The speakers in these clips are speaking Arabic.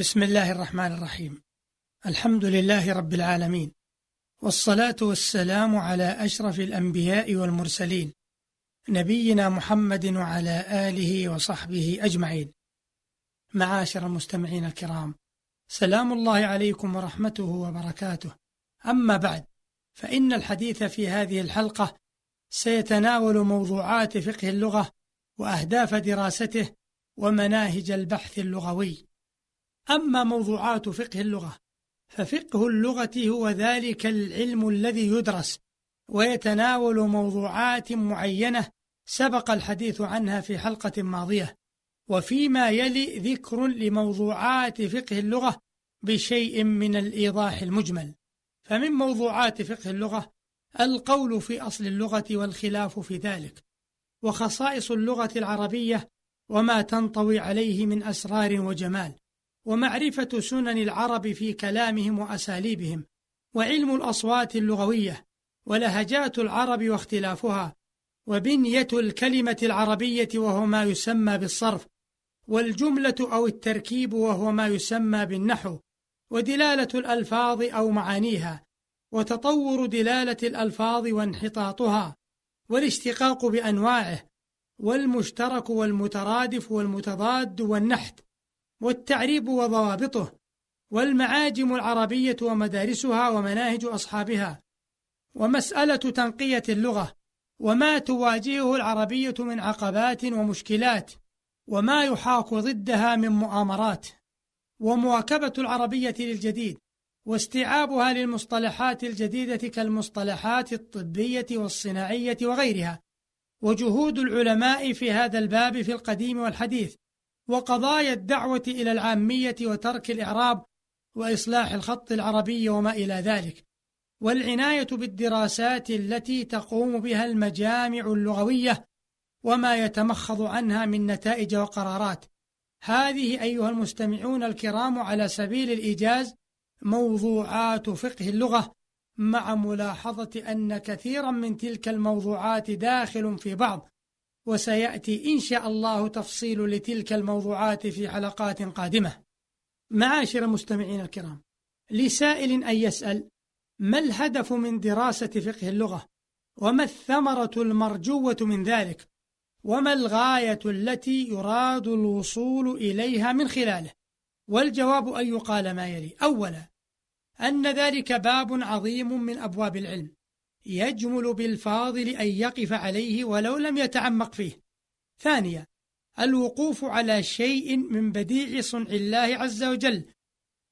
بسم الله الرحمن الرحيم. الحمد لله رب العالمين. والصلاة والسلام على أشرف الأنبياء والمرسلين نبينا محمد وعلى آله وصحبه أجمعين. معاشر المستمعين الكرام سلام الله عليكم ورحمته وبركاته. أما بعد فإن الحديث في هذه الحلقة سيتناول موضوعات فقه اللغة وأهداف دراسته ومناهج البحث اللغوي. أما موضوعات فقه اللغة ففقه اللغة هو ذلك العلم الذي يدرس ويتناول موضوعات معينة سبق الحديث عنها في حلقة ماضية. وفيما يلي ذكر لموضوعات فقه اللغة بشيء من الإيضاح المجمل. فمن موضوعات فقه اللغة القول في أصل اللغة والخلاف في ذلك وخصائص اللغة العربية وما تنطوي عليه من أسرار وجمال. ومعرفة سنن العرب في كلامهم وأساليبهم وعلم الأصوات اللغوية ولهجات العرب واختلافها وبنية الكلمة العربية وهو ما يسمى بالصرف والجملة أو التركيب وهو ما يسمى بالنحو ودلالة الألفاظ أو معانيها وتطور دلالة الألفاظ وانحطاطها والاشتقاق بأنواعه والمشترك والمترادف والمتضاد والنحت. والتعريب وضوابطه والمعاجم العربية ومدارسها ومناهج أصحابها ومسألة تنقية اللغة وما تواجهه العربية من عقبات ومشكلات وما يحاك ضدها من مؤامرات. ومواكبة العربية للجديد واستيعابها للمصطلحات الجديدة كالمصطلحات الطبية والصناعية وغيرها. وجهود العلماء في هذا الباب في القديم والحديث وقضايا الدعوة إلى العامية وترك الإعراب وإصلاح الخط العربي وما إلى ذلك. والعناية بالدراسات التي تقوم بها المجامع اللغوية وما يتمخض عنها من نتائج وقرارات. هذه أيها المستمعون الكرام على سبيل الإيجاز موضوعات فقه اللغة مع ملاحظة أن كثيرا من تلك الموضوعات داخل في بعض. وسيأتي إن شاء الله تفصيل لتلك الموضوعات في حلقات قادمة. معاشر المستمعين الكرام لسائل أن يسأل ما الهدف من دراسة فقه اللغة؟ وما الثمرة المرجوة من ذلك؟ وما الغاية التي يراد الوصول إليها من خلاله؟ والجواب أن يقال ما يلي. أولا أن ذلك باب عظيم من أبواب العلم. يجمل بالفاضل أن يقف عليه ولو لم يتعمق فيه. ثانيا الوقوف على شيء من بديع صنع الله عز وجل.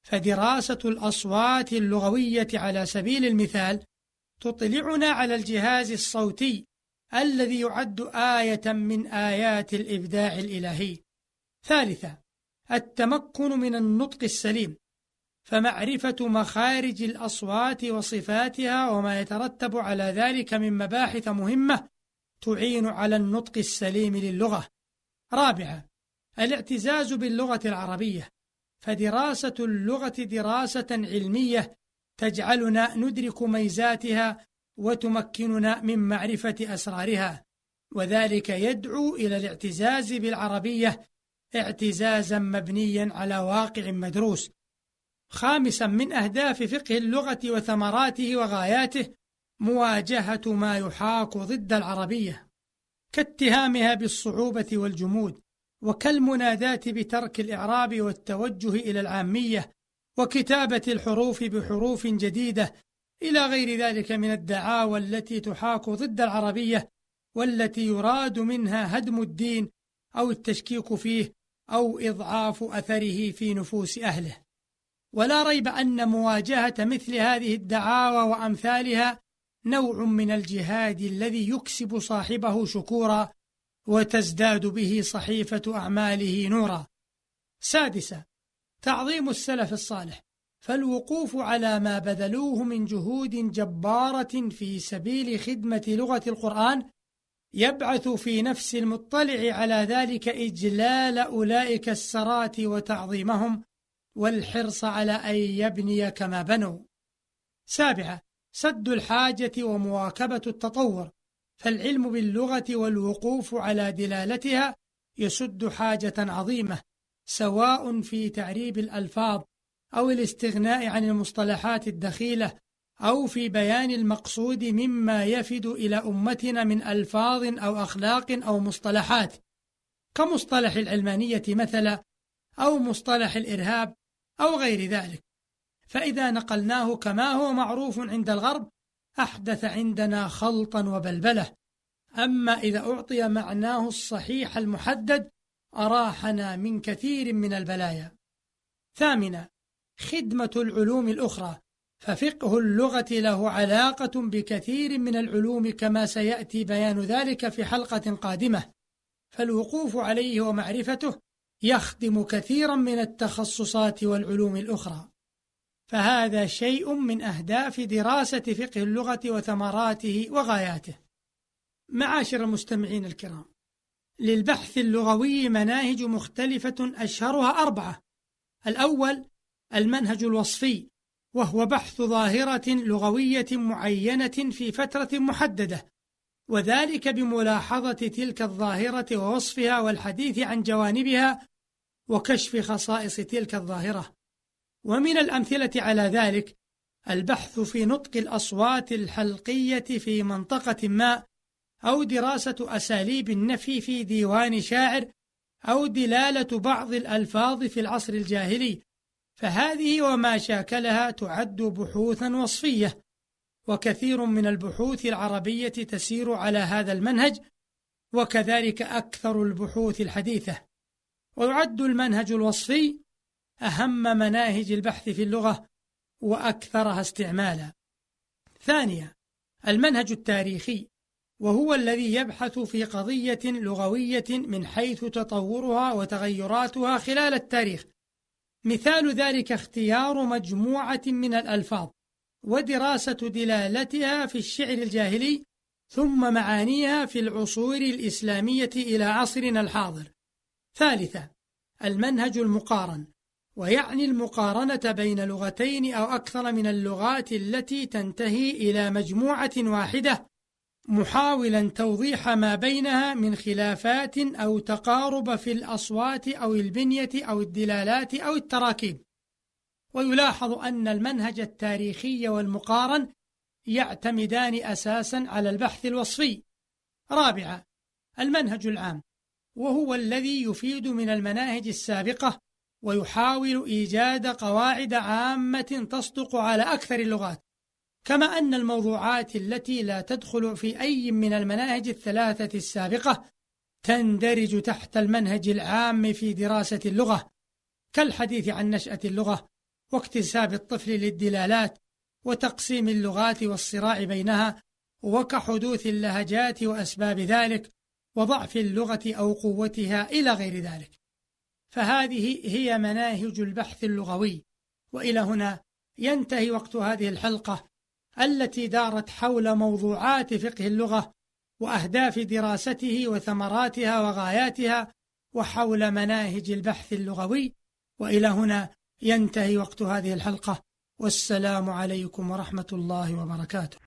فدراسة الأصوات اللغوية على سبيل المثال تطلعنا على الجهاز الصوتي الذي يعد آية من آيات الإبداع الإلهي. ثالثا التمكن من النطق السليم. فمعرفة مخارج الأصوات وصفاتها وما يترتب على ذلك من مباحث مهمة تعين على النطق السليم للغة. رابعا: الاعتزاز باللغة العربية، فدراسة اللغة دراسة علمية تجعلنا ندرك ميزاتها وتمكننا من معرفة أسرارها، وذلك يدعو إلى الاعتزاز بالعربية اعتزازا مبنيا على واقع مدروس. خامسا من أهداف فقه اللغة وثمراته وغاياته مواجهة ما يحاك ضد العربية كاتهامها بالصعوبة والجمود وكالمناداة بترك الإعراب والتوجه إلى العامية وكتابة الحروف بحروف جديدة إلى غير ذلك من الدعاوى التي تحاك ضد العربية والتي يراد منها هدم الدين أو التشكيك فيه أو إضعاف أثره في نفوس أهله. ولا ريب أن مواجهة مثل هذه الدعاوى وأمثالها نوع من الجهاد الذي يكسب صاحبه شكورا وتزداد به صحيفة أعماله نورا. سادسا تعظيم السلف الصالح فالوقوف على ما بذلوه من جهود جبارة في سبيل خدمة لغة القرآن يبعث في نفس المطلع على ذلك إجلال أولئك السرات وتعظيمهم والحرص على أن يبني كما بنوا. سابعة سد الحاجة ومواكبة التطور، فالعلم باللغة والوقوف على دلالتها يسد حاجة عظيمة سواء في تعريب الألفاظ أو الاستغناء عن المصطلحات الدخيلة أو في بيان المقصود مما يفد إلى أمتنا من ألفاظ أو أخلاق أو مصطلحات كمصطلح العلمانية مثلا أو مصطلح الإرهاب أو غير ذلك. فإذا نقلناه كما هو معروف عند الغرب أحدث عندنا خلطا وبلبلة. أما إذا أعطي معناه الصحيح المحدد أراحنا من كثير من البلايا. ثامنا خدمة العلوم الأخرى. ففقه اللغة له علاقة بكثير من العلوم كما سيأتي بيان ذلك في حلقة قادمة. فالوقوف عليه ومعرفته يخدم كثيرا من التخصصات والعلوم الأخرى. فهذا شيء من أهداف دراسة فقه اللغة وثمراته وغاياته. معاشر المستمعين الكرام للبحث اللغوي مناهج مختلفة أشهرها أربعة. الأول المنهج الوصفي وهو بحث ظاهرة لغوية معينة في فترة محددة. وذلك بملاحظة تلك الظاهرة ووصفها والحديث عن جوانبها وكشف خصائص تلك الظاهرة. ومن الأمثلة على ذلك البحث في نطق الأصوات الحلقية في منطقة ما أو دراسة أساليب النفي في ديوان شاعر أو دلالة بعض الألفاظ في العصر الجاهلي. فهذه وما شاكلها تعد بحوثا وصفية. وكثير من البحوث العربية تسير على هذا المنهج وكذلك أكثر البحوث الحديثة. ويعد المنهج الوصفي أهم مناهج البحث في اللغة وأكثرها استعمالا. ثانيا المنهج التاريخي وهو الذي يبحث في قضية لغوية من حيث تطورها وتغيراتها خلال التاريخ. مثال ذلك اختيار مجموعة من الألفاظ. ودراسة دلالتها في الشعر الجاهلي ثم معانيها في العصور الإسلامية إلى عصرنا الحاضر. ثالثا المنهج المقارن ويعني المقارنة بين لغتين أو أكثر من اللغات التي تنتهي إلى مجموعة واحدة محاولا توضيح ما بينها من خلافات أو تقارب في الأصوات أو البنية أو الدلالات أو التراكيب ويلاحظ أن المنهج التاريخي والمقارن يعتمدان أساسا على البحث الوصفي. رابعا المنهج العام وهو الذي يفيد من المناهج السابقة ويحاول إيجاد قواعد عامة تصدق على أكثر اللغات. كما أن الموضوعات التي لا تدخل في أي من المناهج الثلاثة السابقة تندرج تحت المنهج العام في دراسة اللغة. كالحديث عن نشأة اللغة واكتساب الطفل للدلالات وتقسيم اللغات والصراع بينها وكحدوث اللهجات وأسباب ذلك وضعف اللغة أو قوتها إلى غير ذلك. فهذه هي مناهج البحث اللغوي. وإلى هنا ينتهي وقت هذه الحلقة التي دارت حول موضوعات فقه اللغة وأهداف دراسته وثمراتها وغاياتها وحول مناهج البحث اللغوي. وإلى هنا ينتهي وقت هذه الحلقة والسلام عليكم ورحمة الله وبركاته.